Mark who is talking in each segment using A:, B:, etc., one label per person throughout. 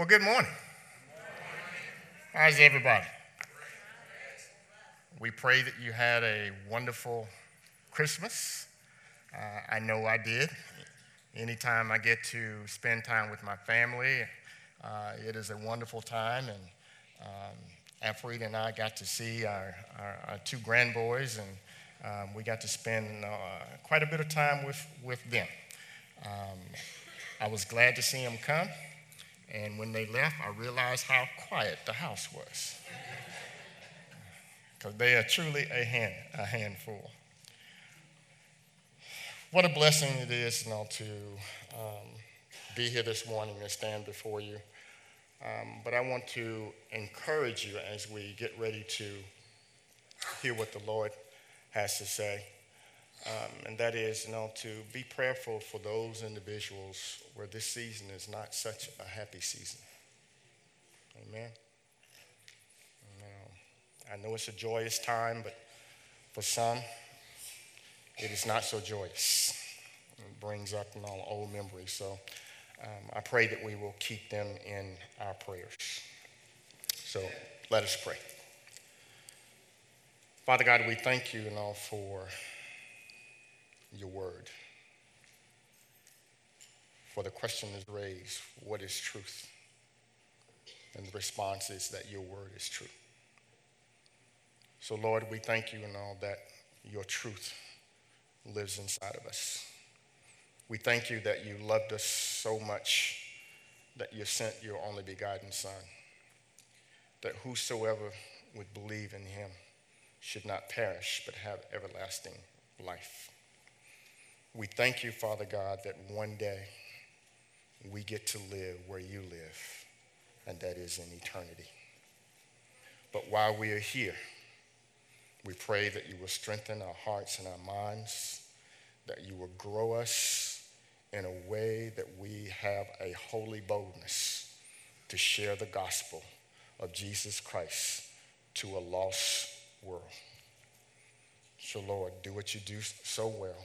A: Well, good morning. How's everybody? We pray that you had a wonderful Christmas. Uh, I know I did. Anytime I get to spend time with my family, uh, it is a wonderful time. And um, Alfred and I got to see our, our, our two grandboys, and um, we got to spend uh, quite a bit of time with, with them. Um, I was glad to see them come. And when they left, I realized how quiet the house was. Because they are truly a, hand, a handful. What a blessing it is you know, to um, be here this morning and stand before you. Um, but I want to encourage you as we get ready to hear what the Lord has to say. Um, and that is, you know, to be prayerful for those individuals where this season is not such a happy season. Amen. I know it's a joyous time, but for some, it is not so joyous. It brings up you know, old memories. So um, I pray that we will keep them in our prayers. So let us pray. Father God, we thank you, you know, for your word. For the question is raised what is truth? And the response is that your word is true. So, Lord, we thank you and all that your truth lives inside of us. We thank you that you loved us so much that you sent your only begotten Son, that whosoever would believe in him should not perish but have everlasting life. We thank you, Father God, that one day we get to live where you live, and that is in eternity. But while we are here, we pray that you will strengthen our hearts and our minds, that you will grow us in a way that we have a holy boldness to share the gospel of Jesus Christ to a lost world. So, Lord, do what you do so well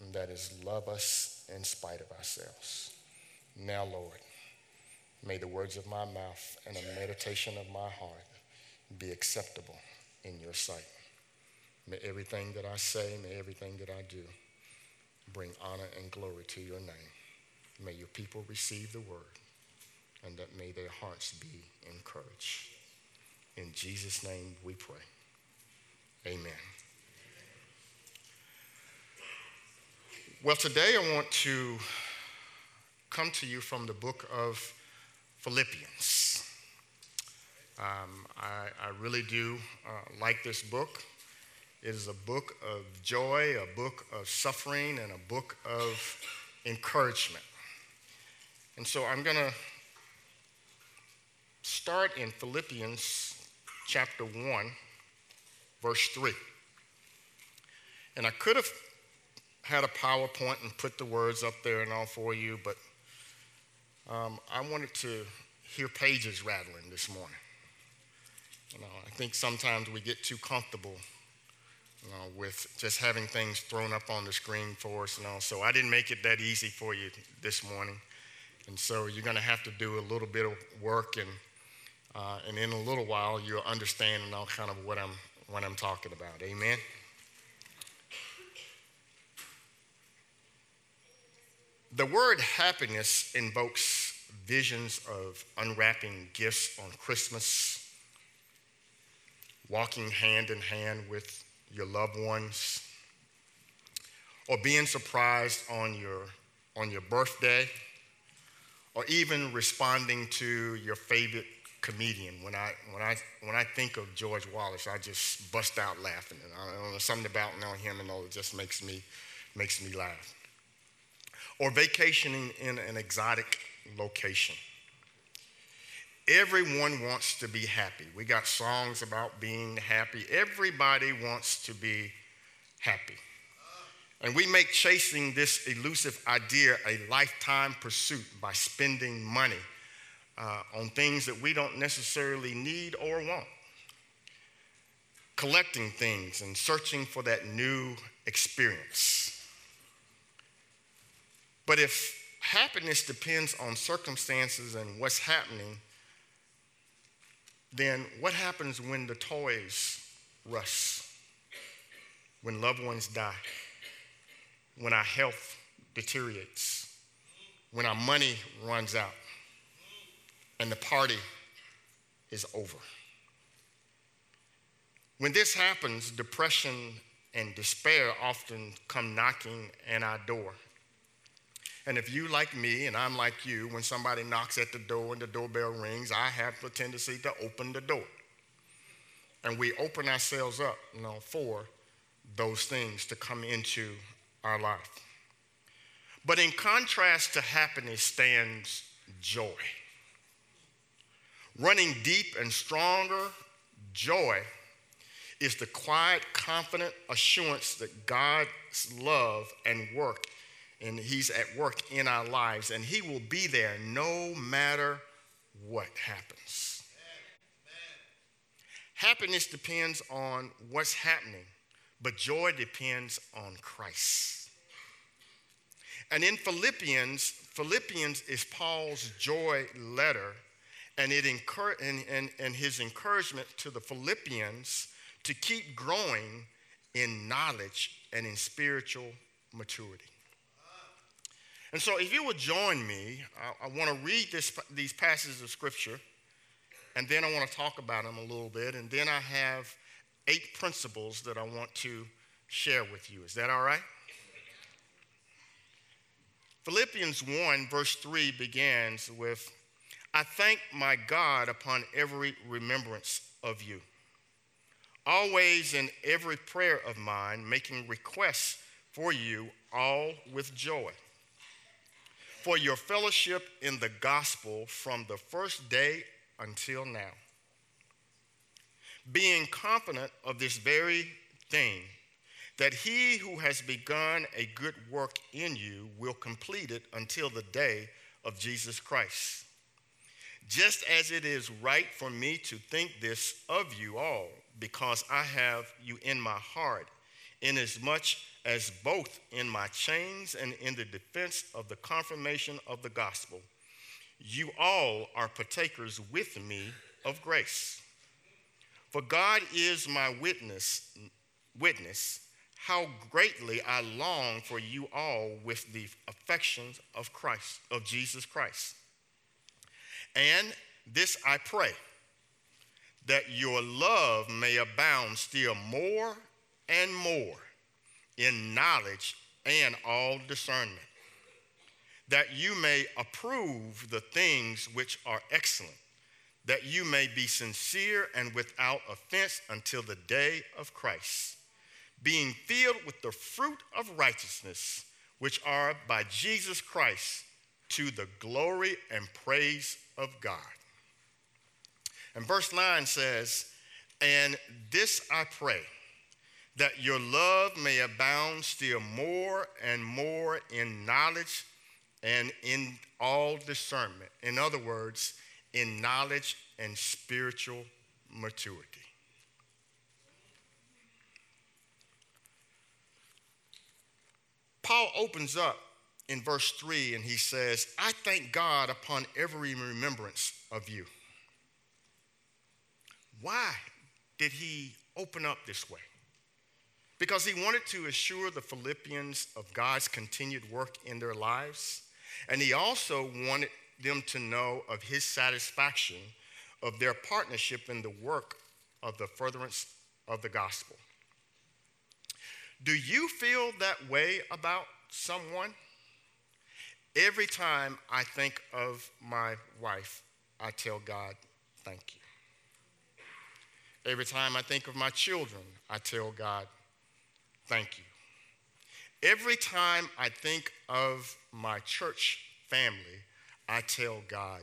A: and that is love us in spite of ourselves. Now, Lord, may the words of my mouth and the meditation of my heart be acceptable in your sight. May everything that I say, may everything that I do bring honor and glory to your name. May your people receive the word and that may their hearts be encouraged. In Jesus' name we pray. Amen. Well, today I want to come to you from the book of Philippians. Um, I, I, really do uh, like this book. It is a book of joy, a book of suffering, and a book of encouragement. And so I'm going to start in Philippians chapter 1, verse 3. And I could have had a PowerPoint and put the words up there and all for you, but um, I wanted to hear pages rattling this morning. You know, I think sometimes we get too comfortable you know, with just having things thrown up on the screen for us and all. So I didn't make it that easy for you this morning. And so you're going to have to do a little bit of work, and, uh, and in a little while, you'll understand and all kind of what I'm, what I'm talking about. Amen? The word happiness invokes visions of unwrapping gifts on Christmas, walking hand in hand with your loved ones, or being surprised on your, on your birthday, or even responding to your favorite comedian. When I, when, I, when I think of George Wallace, I just bust out laughing. And I don't know, something about knowing him and all, it just makes me, makes me laugh or vacationing in an exotic location. Everyone wants to be happy. We got songs about being happy. Everybody wants to be happy. And we make chasing this elusive idea a lifetime pursuit by spending money uh, on things that we don't necessarily need or want. Collecting things and searching for that new experience. But if happiness depends on circumstances and what's happening, then what happens when the toys rust? When loved ones die? When our health deteriorates? When our money runs out? And the party is over? When this happens, depression and despair often come knocking at our door. And if you like me and I'm like you, when somebody knocks at the door and the doorbell rings, I have the tendency to open the door. And we open ourselves up, you know, for those things to come into our life. But in contrast to happiness stands joy. Running deep and stronger joy is the quiet, confident assurance that God's love and work, and He's at work in our lives, and He will be there no matter what happens. Happiness depends on what's happening, but joy depends on Christ. And in Philippians, Philippians is Paul's joy letter, and, it incur- and, and, and his encouragement to the Philippians to keep growing in knowledge and in spiritual maturity. And so, if you would join me, I, I want to read this, these passages of Scripture, and then I want to talk about them a little bit, and then I have eight principles that I want to share with you. Is that all right? Philippians 1, verse 3 begins with I thank my God upon every remembrance of you always in every prayer of mine, making requests for you all with joy. For your fellowship in the gospel from the first day until now. Being confident of this very thing, that he who has begun a good work in you will complete it until the day of Jesus Christ. Just as it is right for me to think this of you all because I have you in my heart, inasmuch as both in my chains and in the defense of the confirmation of the gospel, you all are partakers with me of grace. For God is my witness, witness how greatly I long for you all with the affections of Christ, of Jesus Christ. And this I pray that your love may abound still more and more in knowledge and all discernment, that you may approve the things which are excellent, that you may be sincere and without offense until the day of Christ, being filled with the fruit of righteousness, which are by Jesus Christ to the glory and praise of God. And verse 9 says, And this I pray, that your love may abound still more and more in knowledge and in all discernment. In other words, in knowledge and spiritual maturity. Paul opens up in verse 3 and he says, I thank God upon every remembrance of you. Why did he open up this way? Because he wanted to assure the Philippians of God's continued work in their lives. And he also wanted them to know of his satisfaction of their partnership in the work of the furtherance of the gospel. Do you feel that way about someone? Every time I think of my wife, I tell God, thank you. Every time I think of my children, I tell God, thank you. Every time I think of my church family, I tell God,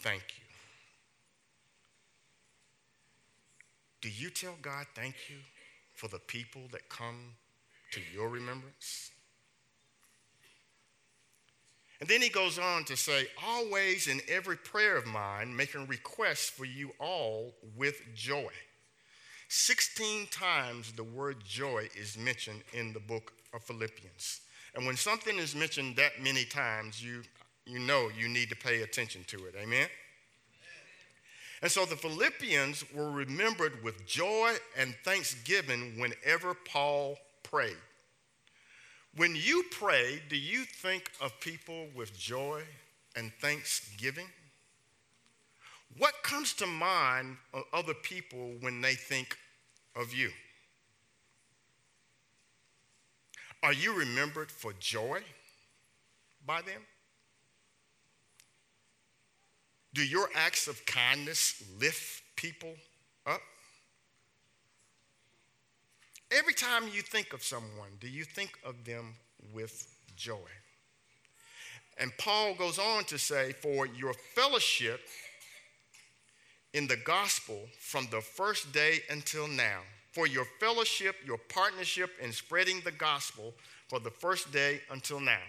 A: thank you. Do you tell God thank you for the people that come to your remembrance? And then he goes on to say, always in every prayer of mine, making requests for you all with joy. 16 times the word joy is mentioned in the book of Philippians. And when something is mentioned that many times, you, you know you need to pay attention to it. Amen? And so the Philippians were remembered with joy and thanksgiving whenever Paul prayed. When you pray, do you think of people with joy and thanksgiving? What comes to mind of other people when they think of you? Are you remembered for joy by them? Do your acts of kindness lift people up? Every time you think of someone, do you think of them with joy? And Paul goes on to say, For your fellowship in the gospel from the first day until now, for your fellowship, your partnership in spreading the gospel for the first day until now.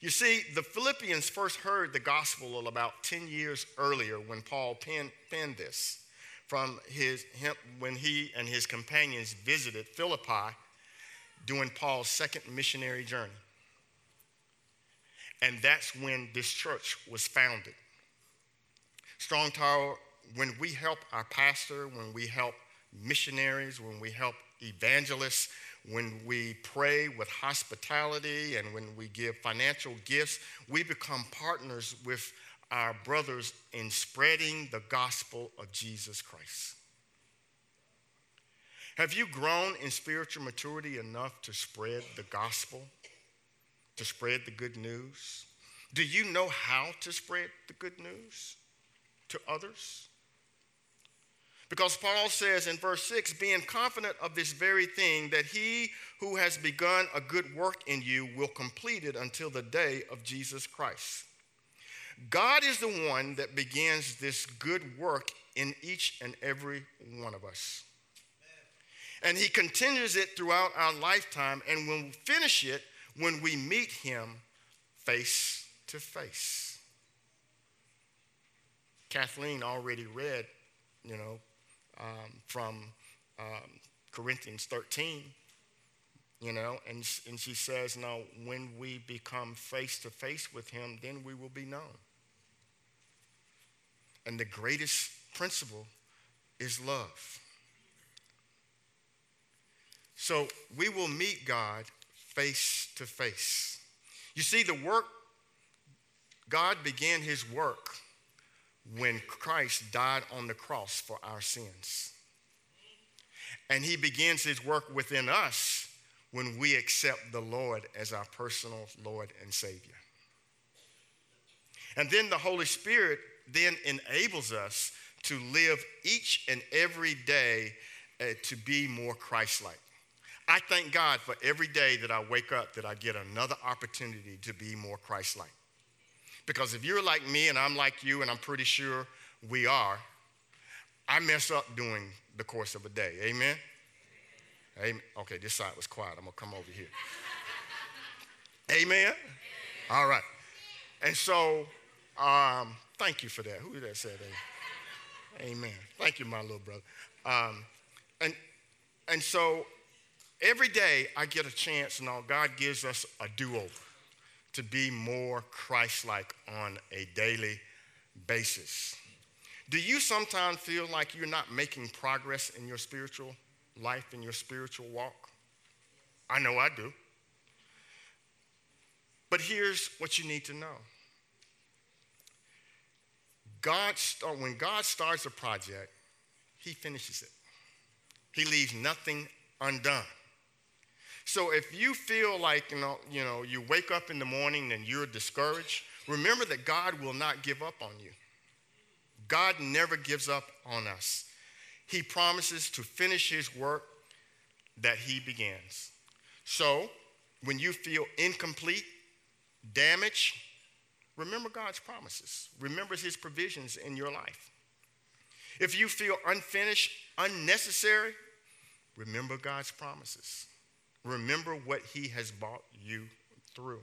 A: You see, the Philippians first heard the gospel about 10 years earlier when Paul penned, penned this from his, him, when he and his companions visited Philippi during Paul's second missionary journey. And that's when this church was founded. Strong Tower, when we help our pastor, when we help missionaries, when we help evangelists, when we pray with hospitality and when we give financial gifts, we become partners with our brothers in spreading the gospel of Jesus Christ. Have you grown in spiritual maturity enough to spread the gospel, to spread the good news? Do you know how to spread the good news to others? Because Paul says in verse 6 being confident of this very thing, that he who has begun a good work in you will complete it until the day of Jesus Christ. God is the one that begins this good work in each and every one of us. And he continues it throughout our lifetime, and we finish it, when we meet him face to face. Kathleen already read, you know, um, from um, Corinthians 13, you know, and, and she says, Now, when we become face to face with him, then we will be known. And the greatest principle is love. So we will meet God face to face. You see, the work, God began his work when Christ died on the cross for our sins. And he begins his work within us when we accept the Lord as our personal Lord and Savior. And then the Holy Spirit then enables us to live each and every day uh, to be more Christ-like. I thank God for every day that I wake up that I get another opportunity to be more Christ-like. Because if you're like me and I'm like you, and I'm pretty sure we are, I mess up during the course of a day. Amen? Amen. Okay, this side was quiet. I'm going to come over here. Amen? All right. And so, um, thank you for that. Who did that said that? Amen. Thank you, my little brother. Um, and, and so, every day I get a chance, and all God gives us a do over to be more Christ like on a daily basis. Do you sometimes feel like you're not making progress in your spiritual life, in your spiritual walk? I know I do. But here's what you need to know God, when God starts a project, He finishes it, He leaves nothing undone. So if you feel like, you know, you know, you wake up in the morning and you're discouraged, remember that God will not give up on you. God never gives up on us. He promises to finish his work that he begins. So, when you feel incomplete, damaged, remember God's promises. Remember his provisions in your life. If you feel unfinished, unnecessary, remember God's promises. Remember what He has brought you through.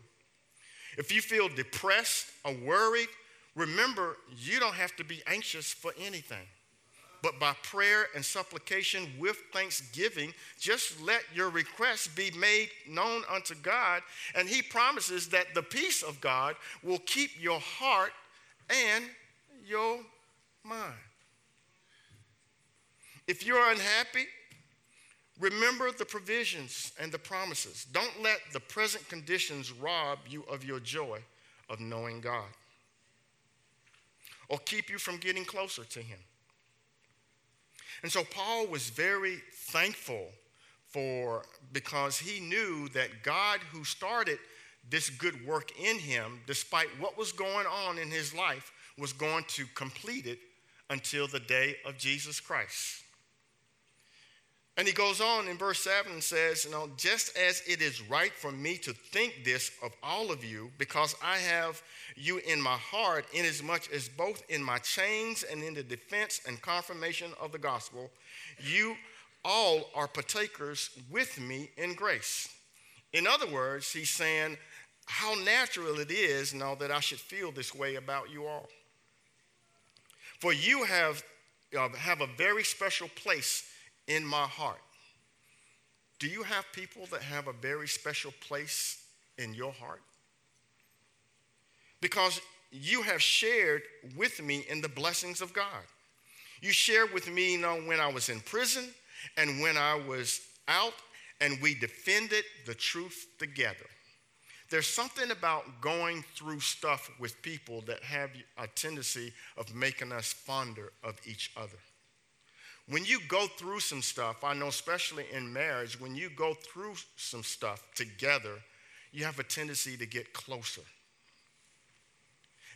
A: If you feel depressed or worried, remember you don't have to be anxious for anything. but by prayer and supplication with thanksgiving, just let your requests be made known unto God. And he promises that the peace of God will keep your heart and your mind. If you're unhappy, remember the provisions and the promises. Don't let the present conditions rob you of your joy of knowing God or keep you from getting closer to Him. And so Paul was very thankful for because he knew that God who started this good work in him, despite what was going on in his life, was going to complete it until the day of Jesus Christ. And he goes on in verse 7 and says, You know, just as it is right for me to think this of all of you, because I have you in my heart, inasmuch as both in my chains and in the defense and confirmation of the gospel, you all are partakers with me in grace. In other words, he's saying how natural it is now that I should feel this way about you all. For you have, uh, have a very special place in my heart. Do you have people that have a very special place in your heart? Because you have shared with me in the blessings of God. You shared with me you know, when I was in prison and when I was out, and we defended the truth together. There's something about going through stuff with people that have a tendency of making us fonder of each other. When you go through some stuff, I know especially in marriage, when you go through some stuff together, you have a tendency to get closer.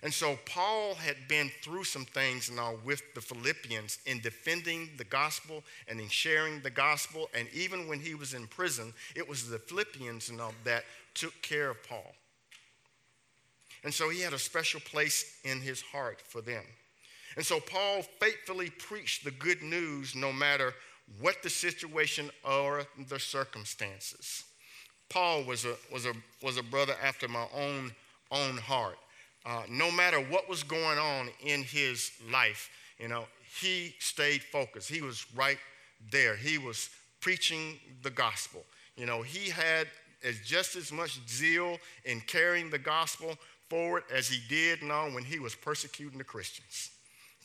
A: And so Paul had been through some things now with the Philippians in defending the gospel and in sharing the gospel. And even when he was in prison, it was the Philippians know, that took care of Paul. And so he had a special place in his heart for them. And so Paul faithfully preached the good news no matter what the situation or the circumstances. Paul was a, was a, was a brother after my own, own heart. Uh, no matter what was going on in his life, you know, he stayed focused. He was right there. He was preaching the gospel. You know, he had as just as much zeal in carrying the gospel forward as he did now when he was persecuting the Christians.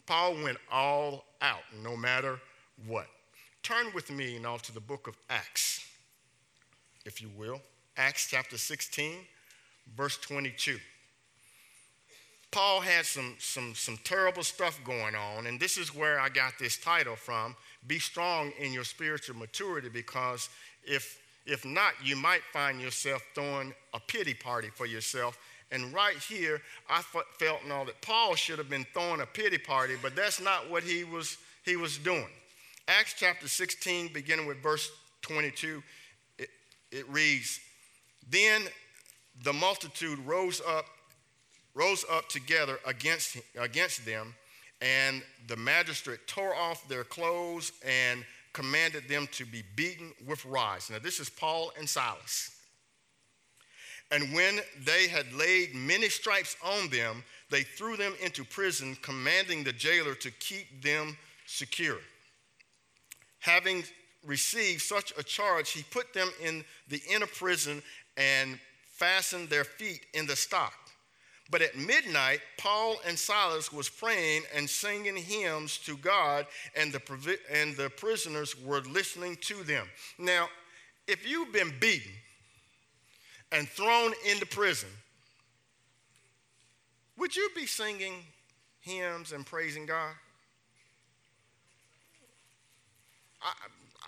A: Paul went all out, no matter what. Turn with me now to the book of Acts, if you will. Acts chapter 16, verse 22. Paul had some, some, some terrible stuff going on, and this is where I got this title from Be Strong in Your Spiritual Maturity, because if, if not, you might find yourself throwing a pity party for yourself and right here, I felt and all that Paul should have been throwing a pity party, but that's not what he was, he was doing. Acts chapter 16, beginning with verse 22, it, it reads, Then the multitude rose up, rose up together against, against them, and the magistrate tore off their clothes and commanded them to be beaten with rods. Now, this is Paul and Silas. And when they had laid many stripes on them, they threw them into prison, commanding the jailer to keep them secure. Having received such a charge, he put them in the inner prison and fastened their feet in the stock. But at midnight, Paul and Silas was praying and singing hymns to God, and the, and the prisoners were listening to them. Now, if you've been beaten, and thrown into prison, would you be singing hymns and praising God? I,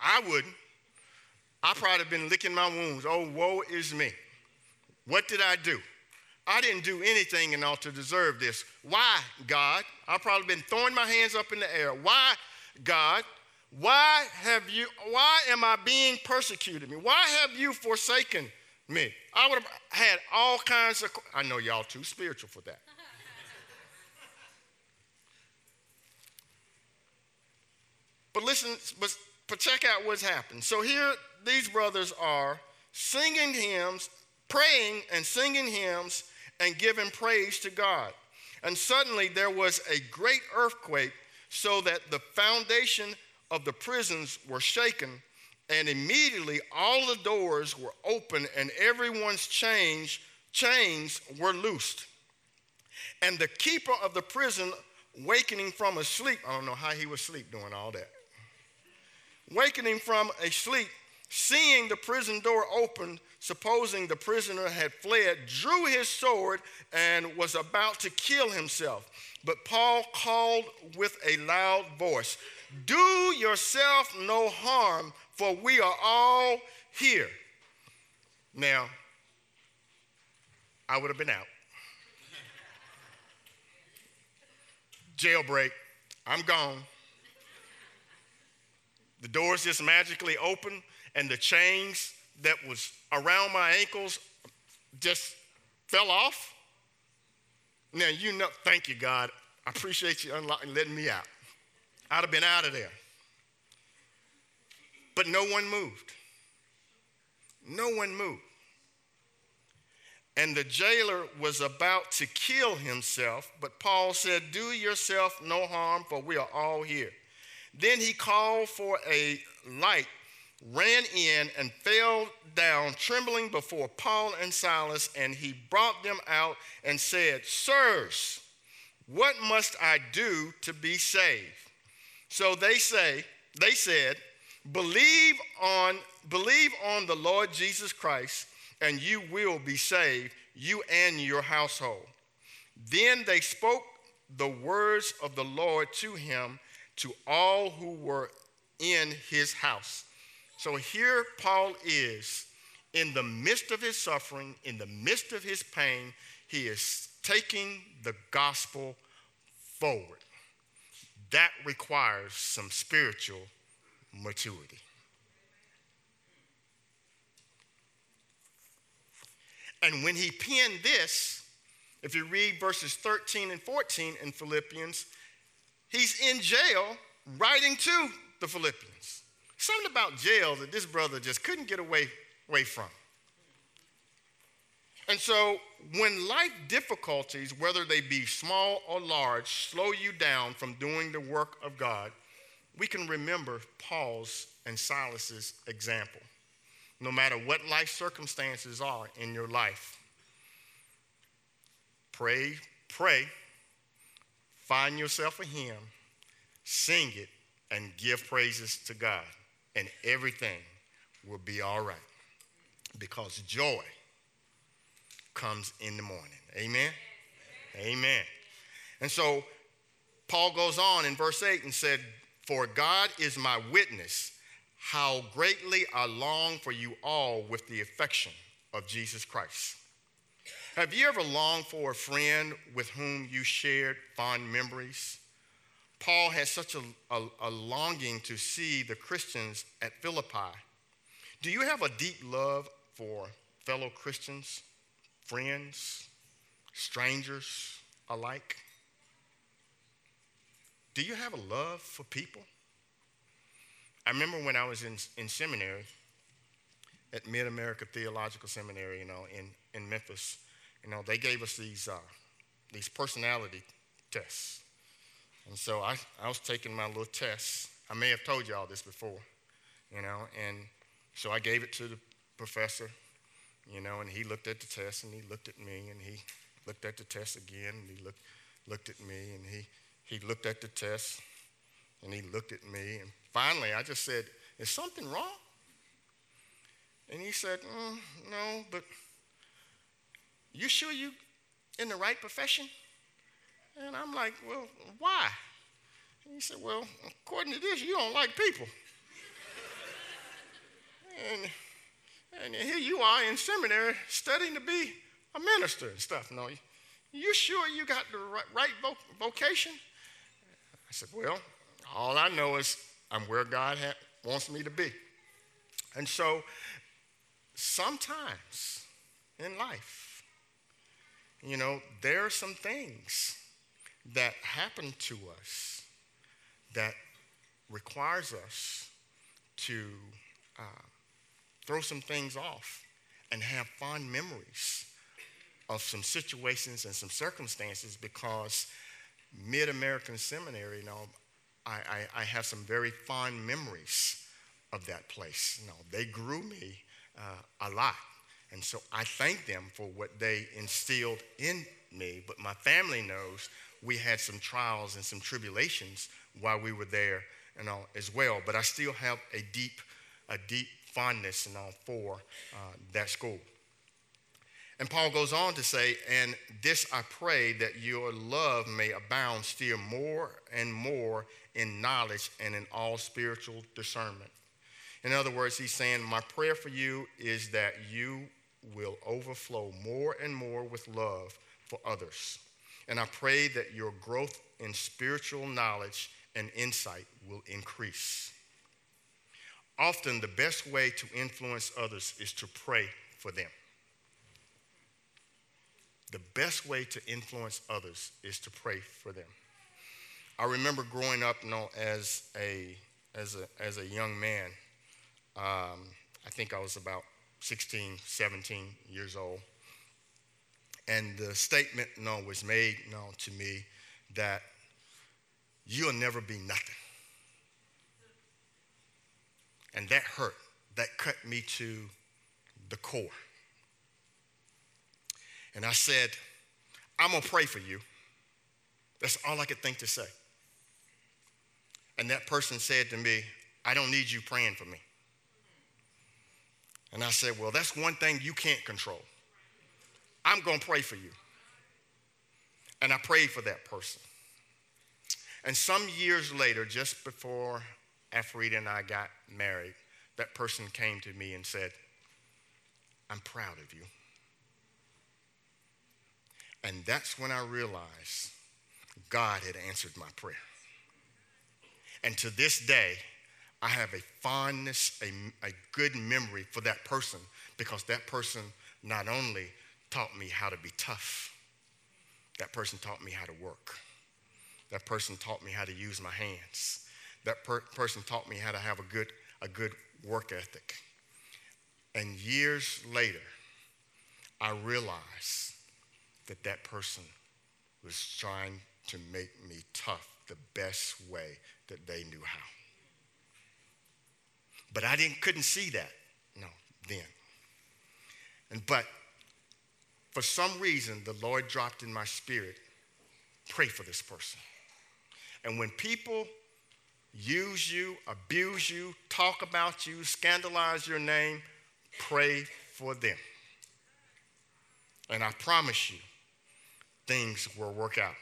A: I wouldn't. I probably have been licking my wounds. Oh, woe is me. What did I do? I didn't do anything and all to deserve this. Why, God? I've probably been throwing my hands up in the air. Why, God? Why have you, why am I being persecuted? Why have you forsaken me. I would have had all kinds of, I know y'all too spiritual for that. but listen, but, but check out what's happened. So here, these brothers are singing hymns, praying and singing hymns, and giving praise to God. And suddenly there was a great earthquake, so that the foundation of the prisons were shaken, and immediately all the doors were open and everyone's chains, chains were loosed. And the keeper of the prison, wakening from a sleep, I don't know how he was asleep doing all that. Wakening from a sleep, seeing the prison door open, supposing the prisoner had fled, drew his sword and was about to kill himself. But Paul called with a loud voice, Do yourself no harm, for we are all here. Now, I would have been out. Jailbreak, I'm gone. The doors just magically open, and the chains that was around my ankles just fell off. Now, you know, thank you, God. I appreciate you unlocking, letting me out. I'd have been out of there. But no one moved. No one moved. And the jailer was about to kill himself, but Paul said, Do yourself no harm, for we are all here. Then he called for a light ran in and fell down trembling before Paul and Silas, and he brought them out and said, Sirs, what must I do to be saved? So they say, they said, believe on, believe on the Lord Jesus Christ, and you will be saved, you and your household. Then they spoke the words of the Lord to him to all who were in his house. So here Paul is in the midst of his suffering, in the midst of his pain, he is taking the gospel forward. That requires some spiritual maturity. And when he penned this, if you read verses 13 and 14 in Philippians, he's in jail writing to the Philippians. Something about jail that this brother just couldn't get away, away from. And so, when life difficulties, whether they be small or large, slow you down from doing the work of God, we can remember Paul's and Silas's example. No matter what life circumstances are in your life, pray, pray, find yourself a hymn, sing it, and give praises to God and everything will be all right. Because joy comes in the morning. Amen? Amen. Amen. And so Paul goes on in verse 8 and said, For God is my witness, how greatly I long for you all with the affection of Jesus Christ. Have you ever longed for a friend with whom you shared fond memories? Paul had such a, a, a, longing to see the Christians at Philippi. Do you have a deep love for fellow Christians, friends, strangers alike? Do you have a love for people? I remember when I was in, in seminary at Mid America Theological Seminary, you know, in, in Memphis, you know, they gave us these, uh, these personality tests. And so I, I was taking my little test. I may have told you all this before, you know, and so I gave it to the professor, you know, and he looked at the test and he looked at me and he looked at the test again and he looked, looked at me and he, he looked at the test and he looked at me. And finally, I just said, Is something wrong? And he said, mm, No, but you sure you in the right profession? And I'm like, well, why? And he said, well, according to this, you don't like people. and, and here you are in seminary studying to be a minister and stuff. No, you sure you got the right, right vocation? I said, well, all I know is I'm where God ha- wants me to be. And so sometimes in life, you know, there are some things that happen to us that requires us to uh, throw some things off and have fond memories of some situations and some circumstances because Mid American Seminary, you know, I, I, I have some very fond memories of that place. You know, they grew me uh, a lot. And so I thank them for what they instilled in me. But my family knows we had some trials and some tribulations while we were there you know, as well. But I still have a deep, a deep fondness you know, for uh, that school. And Paul goes on to say, And this I pray that your love may abound still more and more in knowledge and in all spiritual discernment. In other words, he's saying, My prayer for you is that you will overflow more and more with love for others. And I pray that your growth in spiritual knowledge and insight will increase. Often, the best way to influence others is to pray for them. The best way to influence others is to pray for them. I remember growing up, you know, as a as a as a young man. Um, I think I was about 16, 17 years old, and the statement, you know, was made, you know, to me that you'll never be nothing. And that hurt. That cut me to the core. And I said, I'm going to pray for you. That's all I could think to say. And that person said to me, I don't need you praying for me. And I said, Well, that's one thing you can't control. I'm going to pray for you. And I prayed for that person. And some years later, just before Afrida and I got married, that person came to me and said, I'm proud of you. And that's when I realized God had answered my prayer. And to this day, I have a fondness, a, a good memory for that person because that person not only taught me how to be tough, that person taught me how to work. That person taught me how to use my hands. That per- person taught me how to have a good, a good work ethic. And years later, I realized that that person was trying to make me tough the best way that they knew how. But I didn't, couldn't see that, no, then. And but for some reason, the Lord dropped in my spirit, pray for this person. And when people use you, abuse you, talk about you, scandalize your name, pray for them. And I promise you, things will work out.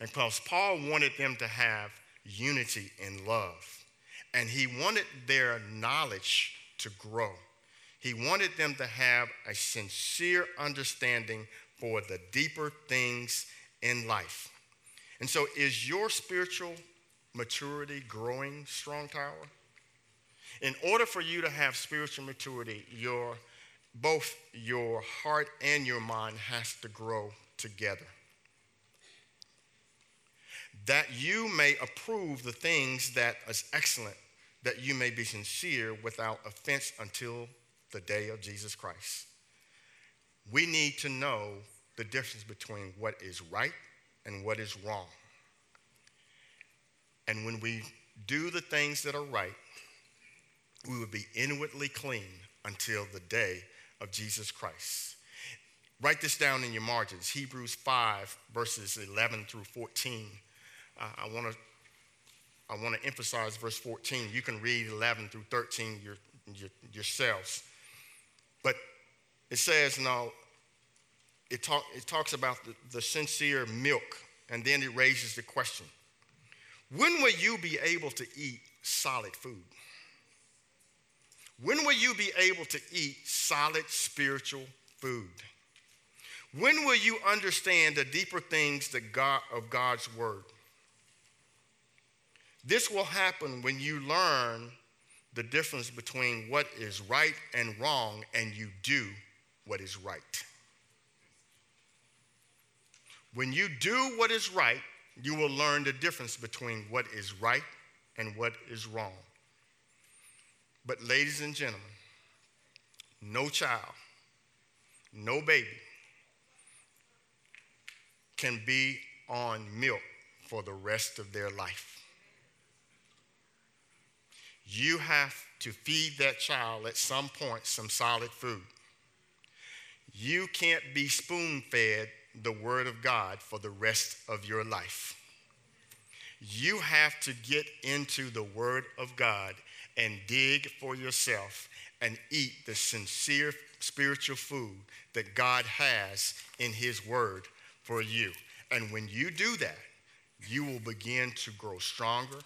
A: And because Paul wanted them to have unity in love, and he wanted their knowledge to grow. He wanted them to have a sincere understanding for the deeper things in life. And so, is your spiritual maturity growing, Strong Tower? In order for you to have spiritual maturity, your both your heart and your mind has to grow together. That you may approve the things that is excellent, that you may be sincere without offense until the day of Jesus Christ. We need to know the difference between what is right and what is wrong. And when we do the things that are right, we will be inwardly clean until the day of Jesus Christ. Write this down in your margins Hebrews 5, verses 11 through 14. Uh, I want to I want to emphasize verse 14. You can read 11 through 13 your, your, yourselves. But it says now, it, talk, it talks about the, the sincere milk, and then it raises the question when will you be able to eat solid food? When will you be able to eat solid spiritual food? When will you understand the deeper things that God, of God's word? This will happen when you learn the difference between what is right and wrong and you do what is right. When you do what is right, you will learn the difference between what is right and what is wrong. But, ladies and gentlemen, no child, no baby can be on milk for the rest of their life. you have to feed that child at some point some solid food. You can't be spoon fed the Word of God for the rest of your life. You have to get into the Word of God and dig for yourself and eat the sincere spiritual food that God has in His Word for you. And when you do that, you will begin to grow stronger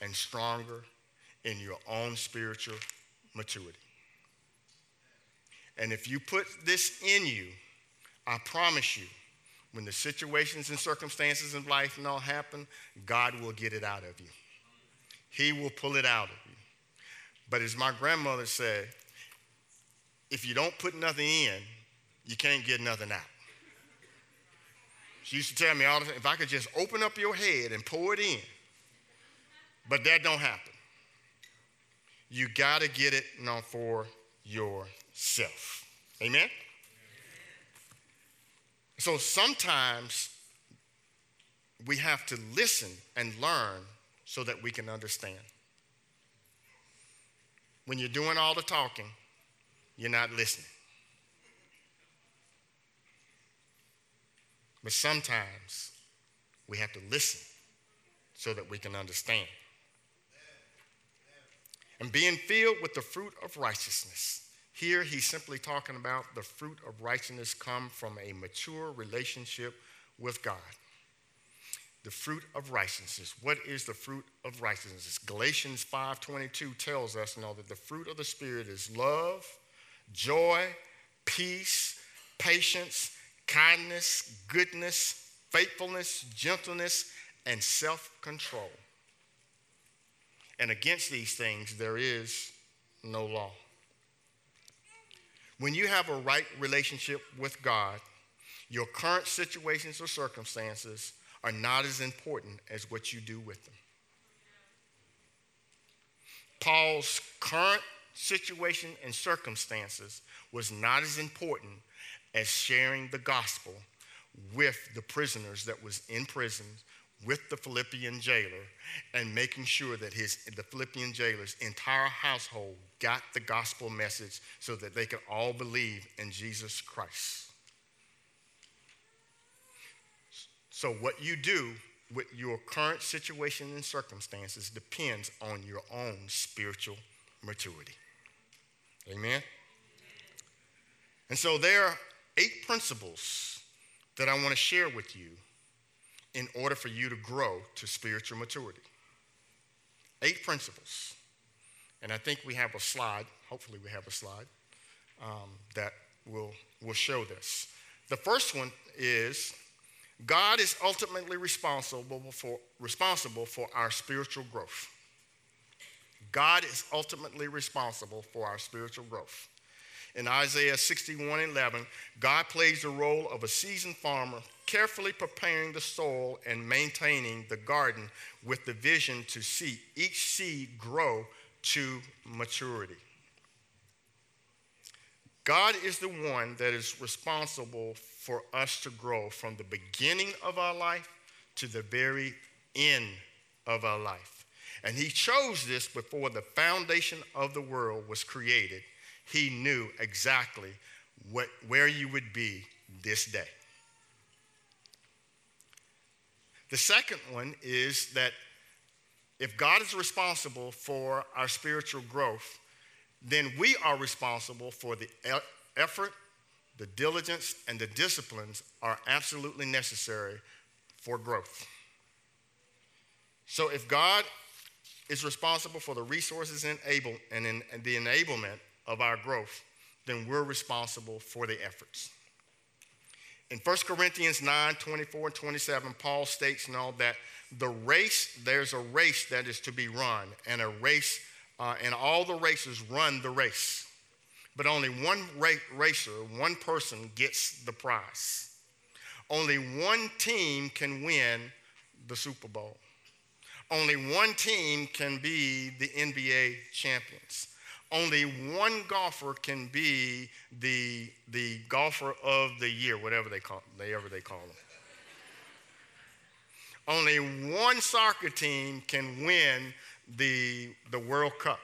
A: and stronger in your own spiritual maturity. And if you put this in you, I promise you, when the situations and circumstances in life and all happen, God will get it out of you. He will pull it out of. But as my grandmother said, if you don't put nothing in, you can't get nothing out. She used to tell me all the time, if I could just open up your head and pour it in. But that don't happen. You got to get it know, for yourself. Amen? So sometimes we have to listen and learn so that we can understand. When you're doing all the talking, you're not listening. But sometimes we have to listen so that we can understand. And being filled with the fruit of righteousness. Here he's simply talking about the fruit of righteousness come from a mature relationship with God. The fruit of righteousness. What is the fruit of righteousness? Galatians 5:22 tells us now that the fruit of the spirit is love, joy, peace, patience, kindness, goodness, faithfulness, gentleness, and self-control. And against these things there is no law. When you have a right relationship with God, your current situations or circumstances are not as important as what you do with them. Paul's current situation and circumstances was not as important as sharing the gospel with the prisoners that was in prison with the Philippian jailer and making sure that his, the Philippian jailer's entire household got the gospel message so that they could all believe in Jesus Christ. So, what you do with your current situation and circumstances depends on your own spiritual maturity. Amen? And so, there are eight principles that I want to share with you in order for you to grow to spiritual maturity. Eight principles. And I think we have a slide, hopefully, we have a slide um, that will, will show this. The first one is God is ultimately responsible for, responsible for our spiritual growth. God is ultimately responsible for our spiritual growth. In Isaiah 61 11, God plays the role of a seasoned farmer carefully preparing the soil and maintaining the garden with the vision to see each seed grow to maturity. God is the one that is responsible for us to grow from the beginning of our life to the very end of our life. And He chose this before the foundation of the world was created. He knew exactly what, where you would be this day. The second one is that if God is responsible for our spiritual growth, then we are responsible for the effort, the diligence, and the disciplines are absolutely necessary for growth. So if God is responsible for the resources and, able, and, in, and the enablement of our growth, then we're responsible for the efforts. In 1 Corinthians 9 24 and 27, Paul states and all that the race, there's a race that is to be run, and a race, uh, and all the races run the race. But only one ra- racer, one person gets the prize. Only one team can win the Super Bowl. Only one team can be the NBA champions only one golfer can be the, the golfer of the year, whatever they call, whatever they call them. Only one soccer team can win the, the World Cup.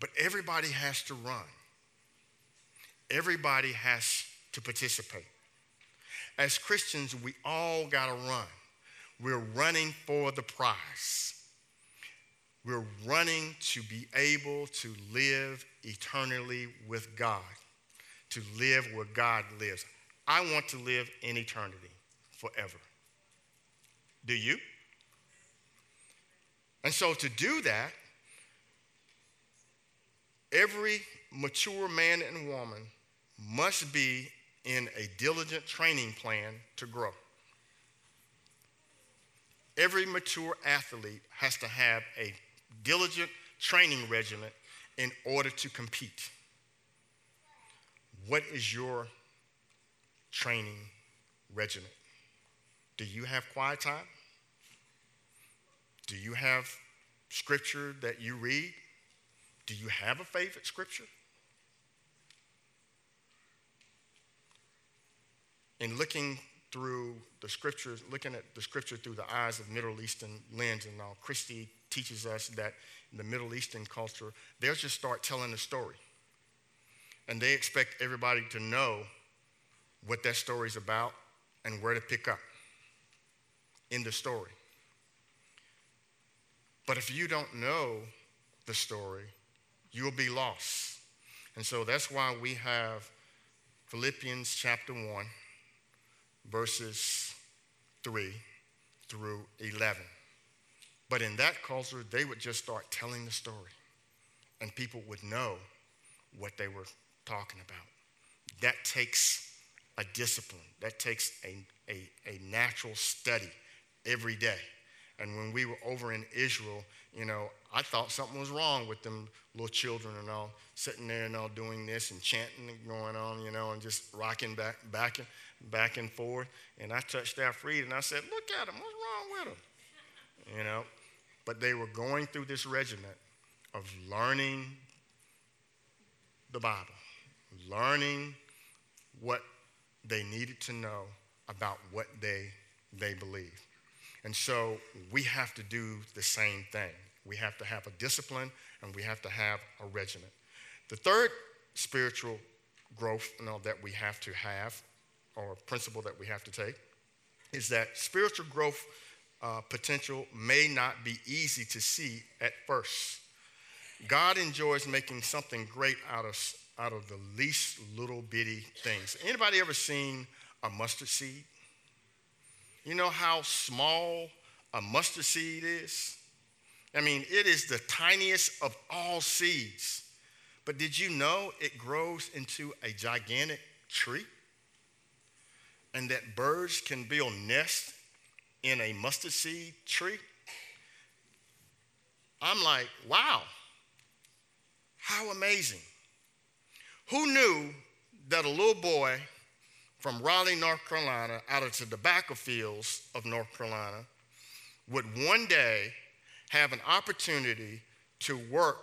A: But everybody has to run. Everybody has to participate. As Christians, we all got to run. We're running for the prize. We're running to be able to live eternally with God, to live where God lives. I want to live in eternity forever. Do you? And so to do that, every mature man and woman must be in a diligent training plan to grow. Every mature athlete has to have a diligent training regimen in order to compete. What is your training regimen? Do you have quiet time? Do you have scripture that you read? Do you have a favorite scripture? In looking through the scriptures, looking at the scripture through the eyes of Middle Eastern lens and all, Christy teaches us that in the Middle Eastern culture, they'll just start telling the story. And they expect everybody to know what that story's about and where to pick up in the story. But if you don't know the story, you'll be lost. And so that's why we have Philippians chapter 1, verses 3 through 11. But in that culture, they would just start telling the story, and people would know what they were talking about. That takes a discipline, that takes a, a, a natural study every day. And when we were over in Israel, you know, I thought something was wrong with them little children and all sitting there and all doing this and chanting and going on, you know, and just rocking back, back, and, back and forth. And I touched that Freed and I said, Look at them, what's wrong with them? You know, but they were going through this regiment of learning the Bible, learning what they needed to know about what they, they believe. And so we have to do the same thing. We have to have a discipline and we have to have a regiment. The third spiritual growth you know, that we have to have, or principle that we have to take, is that spiritual growth uh, potential may not be easy to see at first. God enjoys making something great out of, out of the least little bitty things. Anybody ever seen a mustard seed? You know how small a mustard seed is? I mean, it is the tiniest of all seeds. But did you know it grows into a gigantic tree? And that birds can build nests in a mustard seed tree? I'm like, wow, how amazing. Who knew that a little boy from Raleigh, North Carolina, out of the tobacco fields of North Carolina, would one day have an opportunity to work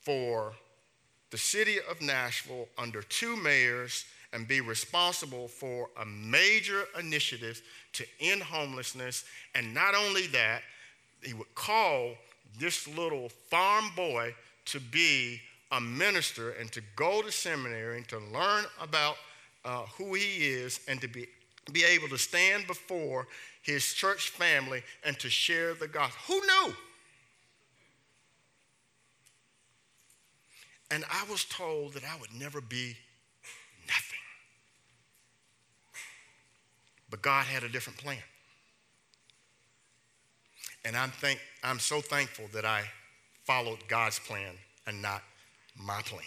A: for the city of Nashville under two mayors and be responsible for a major initiative to end homelessness. And not only that, he would call this little farm boy to be a minister and to go to seminary and to learn about uh, who he is and to be, be able to stand before his church family and to share the gospel. Who knew? And I was told that I would never be nothing. But God had a different plan. And I'm, thank, I'm so thankful that I followed God's plan and not my plan.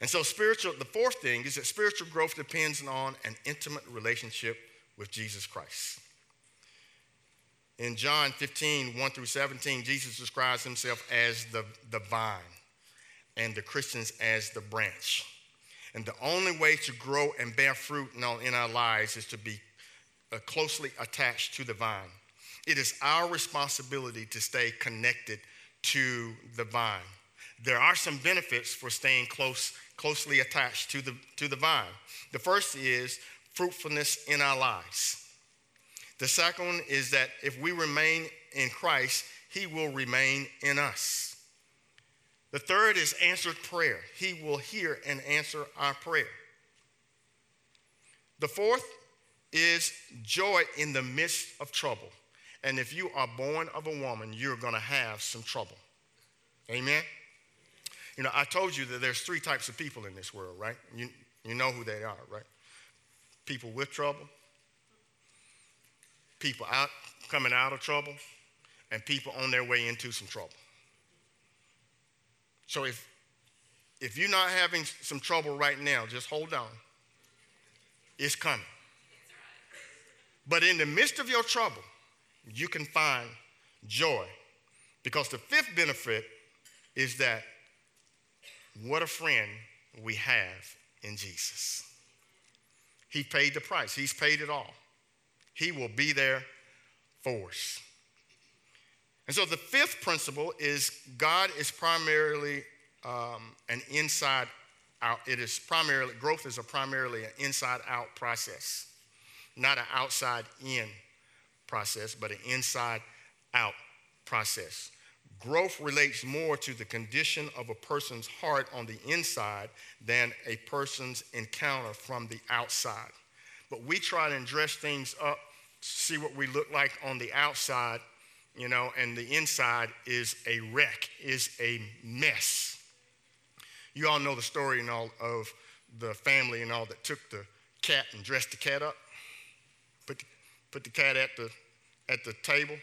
A: And so, spiritual, the fourth thing is that spiritual growth depends on an intimate relationship with Jesus Christ. In John 15, 1 through 17, Jesus describes himself as the, the vine and the Christians as the branch. And the only way to grow and bear fruit in our lives is to be uh, closely attached to the vine. It is our responsibility to stay connected to the vine. There are some benefits for staying close closely attached to the, to the vine. The first is fruitfulness in our lives. The second one is that if we remain in Christ, he will remain in us. The third is answered prayer. He will hear and answer our prayer. The fourth is joy in the midst of trouble. And if you are born of a woman, you're going to have some trouble. Amen? You know, I told you that there's three types of people in this world, right? You, you know who they are, right? People with trouble, people out coming out of trouble, and people on their way into some trouble. So if if you're not having some trouble right now, just hold on. It's coming. But in the midst of your trouble, you can find joy. Because the fifth benefit is that what a friend we have in Jesus. He paid the price, He's paid it all. He will be there for us. And so the fifth principle is God is primarily um, an inside out. It is primarily, growth is a primarily an inside out process, not an outside in process, but an inside out process. Growth relates more to the condition of a person's heart on the inside than a person's encounter from the outside. But we try to dress things up, see what we look like on the outside, you know, and the inside is a wreck, is a mess. You all know the story and all of the family and all that took the cat and dressed the cat up, put the, put the cat at the, at the table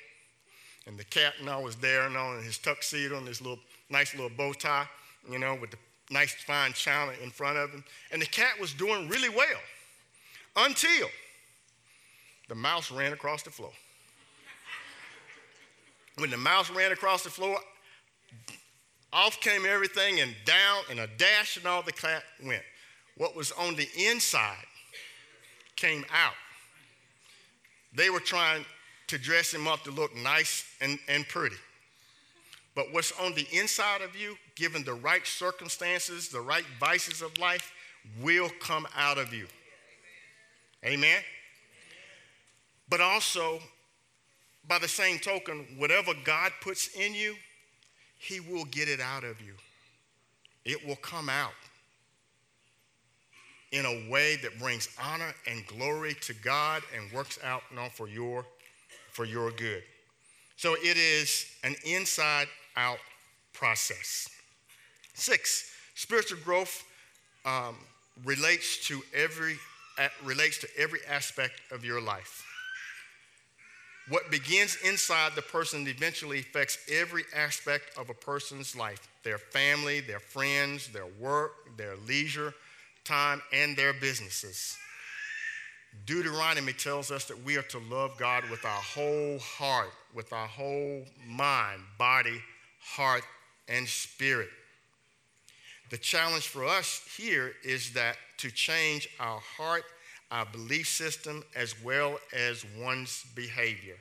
A: and the captain was there and on his tuxedo and his little nice little bow tie, you know, with the nice fine china in front of him. And the cat was doing really well until the mouse ran across the floor. When the mouse ran across the floor, off came everything and down and a dash and all the cat went. What was on the inside came out. They were trying to dress him up to look nice and, and pretty. But what's on the inside of you, given the right circumstances, the right vices of life, will come out of you. Amen? But also, by the same token, whatever God puts in you, He will get it out of you. It will come out in a way that brings honor and glory to God and works out know, for your for your good. So it is an inside out process. Six, spiritual growth um, relates to every relates to every aspect of your life. What begins inside the person eventually affects every aspect of a person's life their family, their friends, their work, their leisure time, and their businesses. Deuteronomy tells us that we are to love God with our whole heart, with our whole mind, body, heart, and spirit. The challenge for us here is that to change our heart, our belief system, as well as one's behavior.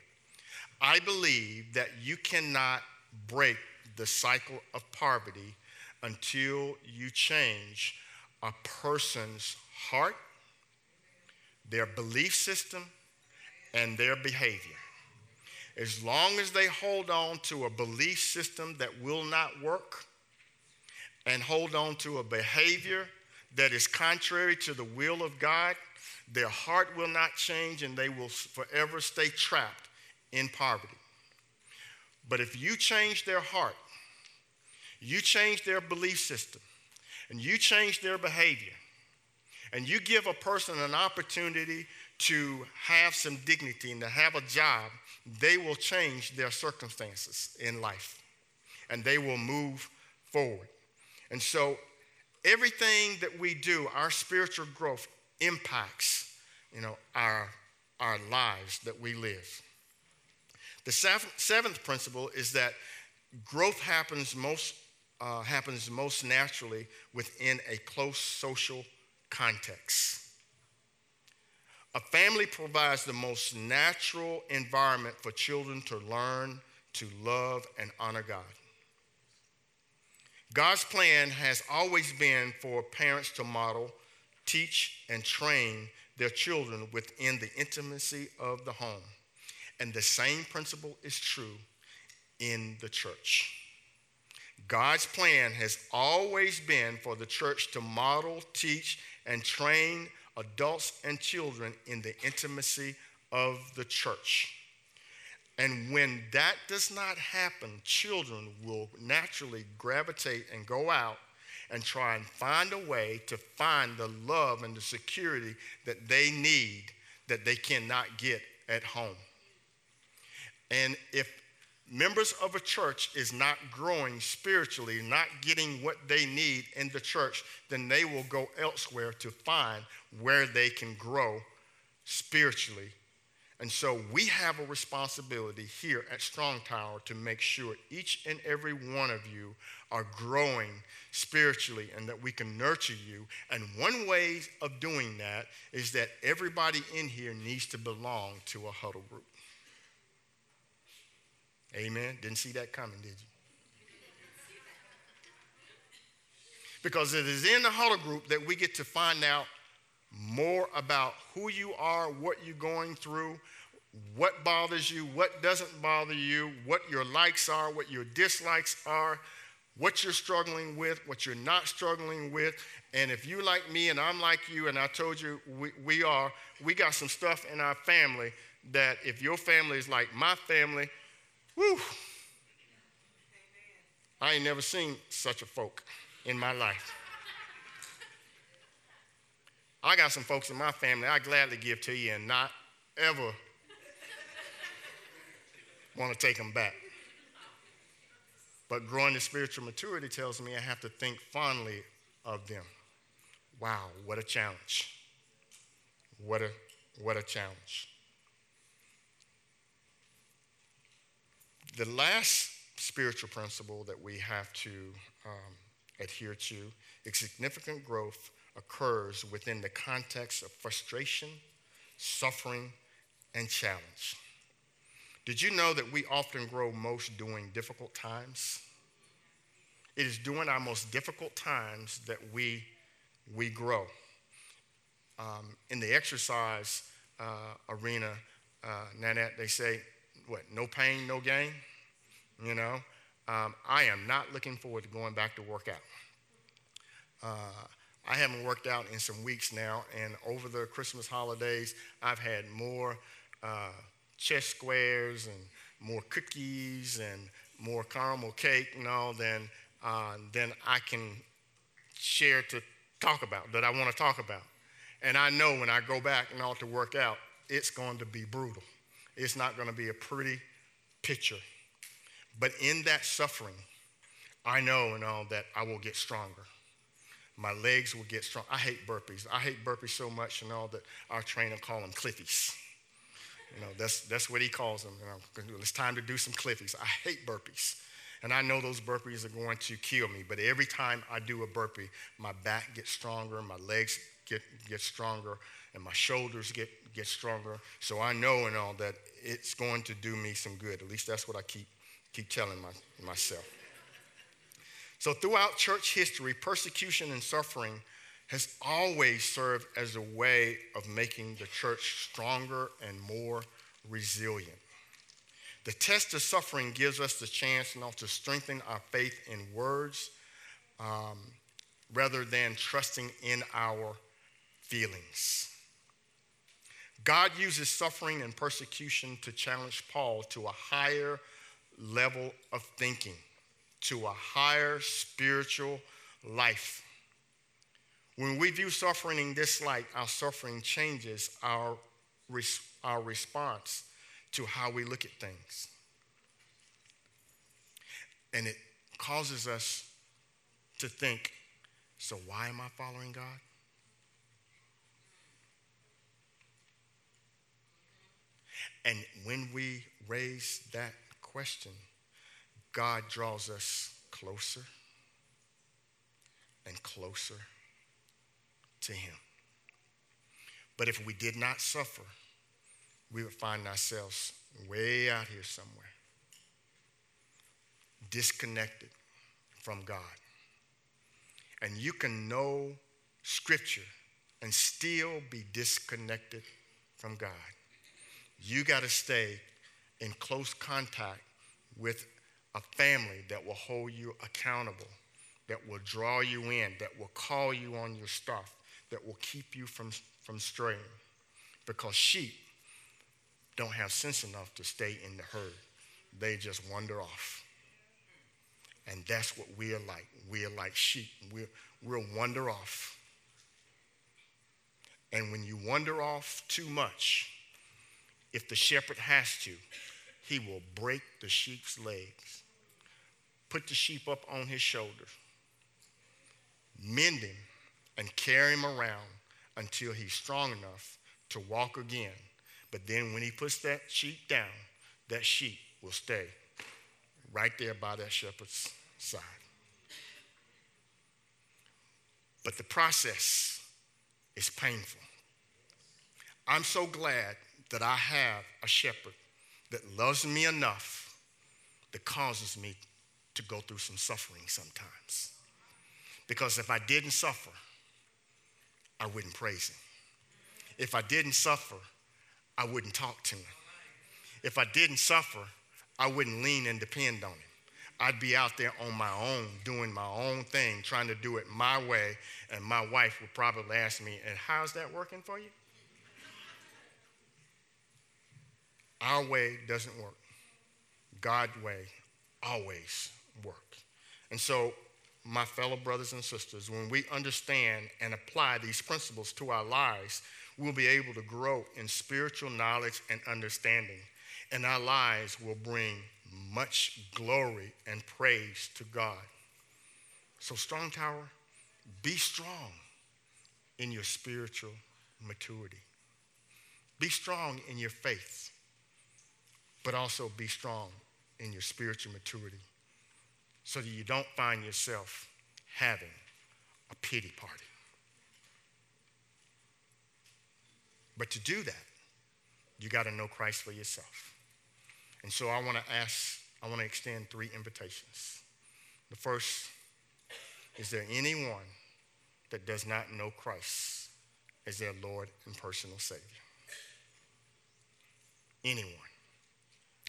A: I believe that you cannot break the cycle of poverty until you change a person's heart, their belief system, and their behavior. As long as they hold on to a belief system that will not work and hold on to a behavior that is contrary to the will of God, their heart will not change and they will forever stay trapped in poverty. But if you change their heart, you change their belief system, and you change their behavior, and you give a person an opportunity to have some dignity and to have a job, they will change their circumstances in life and they will move forward. And so, everything that we do, our spiritual growth impacts, you know, our, our lives that we live. The seventh, principle is that growth happens most, uh, happens most naturally within a close social context. A family provides the most natural environment for children to learn to love and honor God. God's plan has always been for parents to model, teach, and train their children within the intimacy of the home. And the same principle is true in the church. God's plan has always been for the church to model, teach, and train adults and children in the intimacy of the church. And when that does not happen, children will naturally gravitate and go out and try and find a way to find the love and the security that they need that they cannot get at home. And if members of a church is not growing spiritually, not getting what they need in the church, then they will go elsewhere to find where they can grow spiritually. And so we have a responsibility here at Strong Tower to make sure each and every one of you are growing spiritually and that we can nurture you. And one way of doing that is that everybody in here needs to belong to a huddle group. Amen. Didn't see that coming, did you? Because it is in the huddle group that we get to find out more about who you are, what you're going through, what bothers you, what doesn't bother you, what your likes are, what your dislikes are, what you're struggling with, what you're not struggling with. And if you like me and I'm like you, and I told you we, we are, we got some stuff in our family that if your family is like my family, whew, I ain't never seen such a folk in my life. I got some folks in my family I gladly give to you and not ever want to take them back. But growing to spiritual maturity tells me I have to think fondly of them. Wow, what a challenge. What a, what a challenge. The last spiritual principle that we have to um, adhere to is significant growth occurs within the context of frustration, suffering, and challenge. Did you know that we often grow most during difficult times? It is during our most difficult times that we, we grow. Um, in the exercise uh, arena, uh, Nanette, they say, what, no pain, no gain? You know, um, I am not looking forward to going back to work out. Uh, I haven't worked out in some weeks now, and over the Christmas holidays, I've had more uh, chest squares and more cookies and more caramel cake, and all than, uh, than I can share to talk about, that I want to talk about. And I know when I go back and all to work out, it's going to be brutal. It's not going to be a pretty picture. But in that suffering, I know and all that I will get stronger. My legs will get strong. I hate burpees. I hate burpees so much and all that our trainer call them cliffies. You know, that's, that's what he calls them. You know, it's time to do some cliffies. I hate burpees. And I know those burpees are going to kill me, but every time I do a burpee, my back gets stronger, my legs get, get stronger, and my shoulders get, get stronger. So I know and all that it's going to do me some good. At least that's what I keep, keep telling my, myself. So throughout church history, persecution and suffering has always served as a way of making the church stronger and more resilient. The test of suffering gives us the chance know, to strengthen our faith in words um, rather than trusting in our feelings. God uses suffering and persecution to challenge Paul to a higher level of thinking, to a higher spiritual life. When we view suffering in this light, our suffering changes our, res- our response to how we look at things. And it causes us to think so, why am I following God? And when we raise that question, God draws us closer and closer to Him. But if we did not suffer, we would find ourselves way out here somewhere, disconnected from God. And you can know Scripture and still be disconnected from God. You got to stay in close contact with a family that will hold you accountable, that will draw you in, that will call you on your stuff, that will keep you from, from straying. Because sheep don't have sense enough to stay in the herd, they just wander off. And that's what we're like. We're like sheep. We're, we'll wander off. And when you wander off too much, if the shepherd has to, he will break the sheep's legs, put the sheep up on his shoulder, mend him, and carry him around until he's strong enough to walk again. But then when he puts that sheep down, that sheep will stay right there by that shepherd's side. But the process is painful. I'm so glad that I have a shepherd that loves me enough that causes me to go through some suffering sometimes. Because if I didn't suffer, I wouldn't praise him. If I didn't suffer, I wouldn't talk to him. If I didn't suffer, I wouldn't lean and depend on him. I'd be out there on my own, doing my own thing, trying to do it my way, and my wife would probably ask me, And how's that working for you? Our way doesn't work. God's way always works. And so, my fellow brothers and sisters, when we understand and apply these principles to our lives, we'll be able to grow in spiritual knowledge and understanding. And our lives will bring much glory and praise to God. So, Strong Tower, be strong in your spiritual maturity. Be strong in your faith but also be strong in your spiritual maturity so that you don't find yourself having a pity party. But to do that, you got to know Christ for yourself. And so I want to ask, I want to extend three invitations. The first is there anyone that does not know Christ as their Lord and personal Savior? Anyone.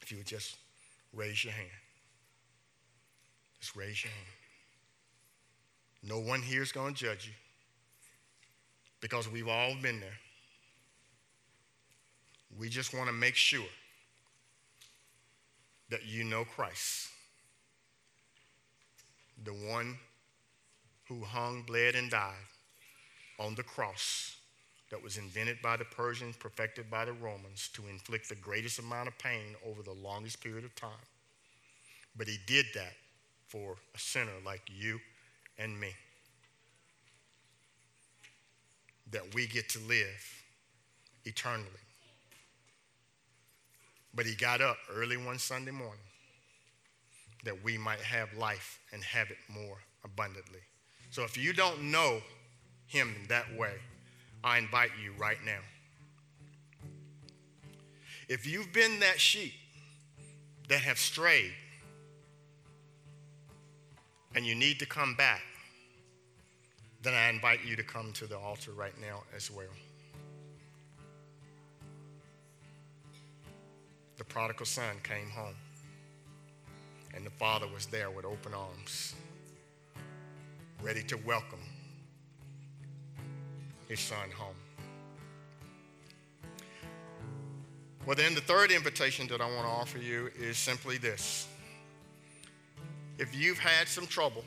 A: If you would just raise your hand. Just raise your hand. No one here is going to judge you because we've all been there. We just want to make sure that you know Christ, the one who hung, bled, and died on the cross that was invented by the Persians, perfected by the Romans to inflict the greatest amount of pain over the longest period of time. But he did that for a sinner like you and me. That we get to live eternally. But he got up early one Sunday morning that we might have life and have it more abundantly. So if you don't know him in that way, I invite you right now. If you've been that sheep that have strayed and you need to come back, then I invite you to come to the altar right now as well. The prodigal son came home, and the father was there with open arms, ready to welcome his son home. Well, then, the third invitation that I want to offer you is simply this. If you've had some trouble,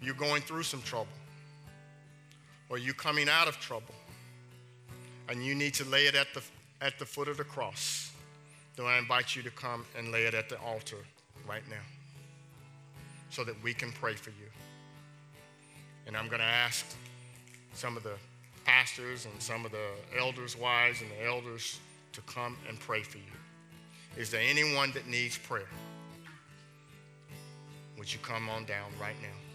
A: you're going through some trouble, or you're coming out of trouble, and you need to lay it at the, at the foot of the cross, then I invite you to come and lay it at the altar right now so that we can pray for you. And I'm going to ask some of the pastors and some of the elders' wives and the elders to come and pray for you. Is there anyone that needs prayer? Would you come on down right now?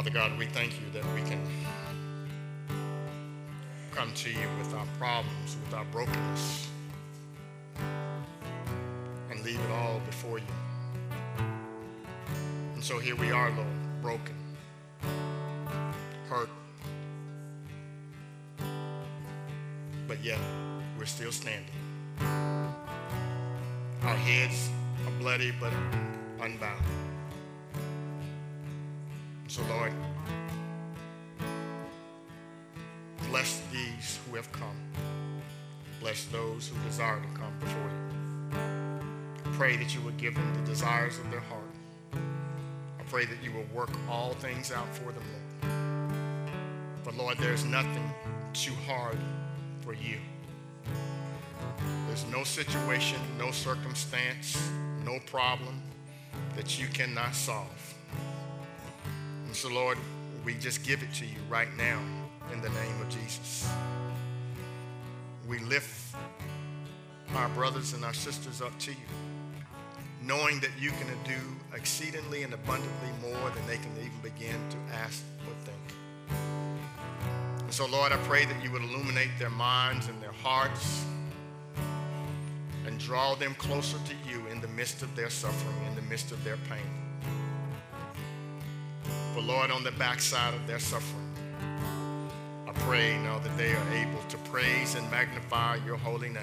A: Father God, we thank you that we can come to you with our problems, with our brokenness, and leave it all before you. And so here we are, Lord, broken, hurt, but yet we're still standing. Our heads are bloody but unbound. Those who desire to come before you. I pray that you would give them the desires of their heart. I pray that you will work all things out for them, Lord. But Lord, there's nothing too hard for you. There's no situation, no circumstance, no problem that you cannot solve. And so, Lord, we just give it to you right now in the name of Jesus. We lift our brothers and our sisters up to you, knowing that you can do exceedingly and abundantly more than they can even begin to ask or think. And so, Lord, I pray that you would illuminate their minds and their hearts and draw them closer to you in the midst of their suffering, in the midst of their pain. But Lord, on the backside of their suffering, pray now that they are able to praise and magnify your holy name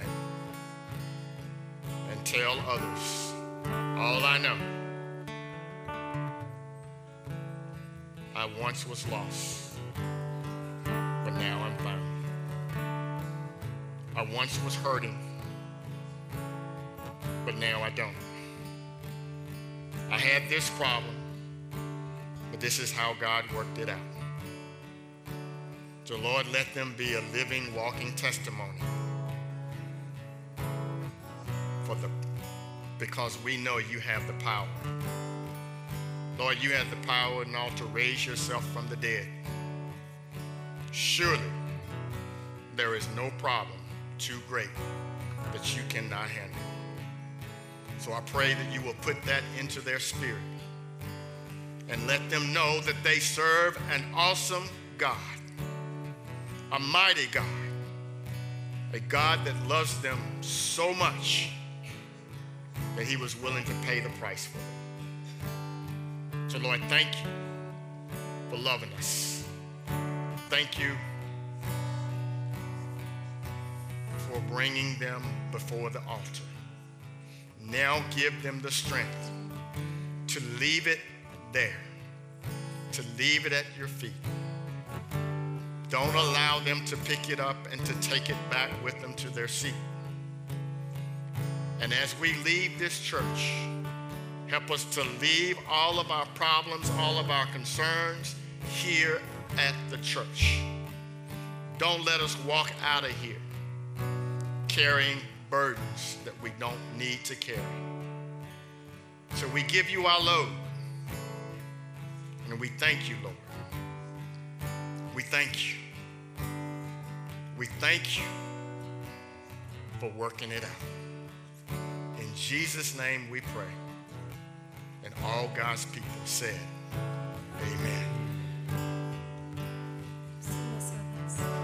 A: and tell others all I know. I once was lost, but now I'm found. I once was hurting, but now I don't. I had this problem, but this is how God worked it out. So, Lord, let them be a living, walking testimony for the because we know you have the power. Lord, you have the power now to raise yourself from the dead. Surely there is no problem too great that you cannot handle. So I pray that you will put that into their spirit and let them know that they serve an awesome God, a mighty God, a God that loves them so much that he was willing to pay the price for them. So, Lord, thank you for loving us. Thank you for bringing them before the altar. Now give them the strength to leave it there, to leave it at your feet. Don't allow them to pick it up and to take it back with them to their seat. And as we leave this church, help us to leave all of our problems, all of our concerns here at the church. Don't let us walk out of here carrying burdens that we don't need to carry. So we give you our load. And we thank you, Lord. We thank you. We thank you for working it out. In Jesus' name we pray. And all God's people said, Amen.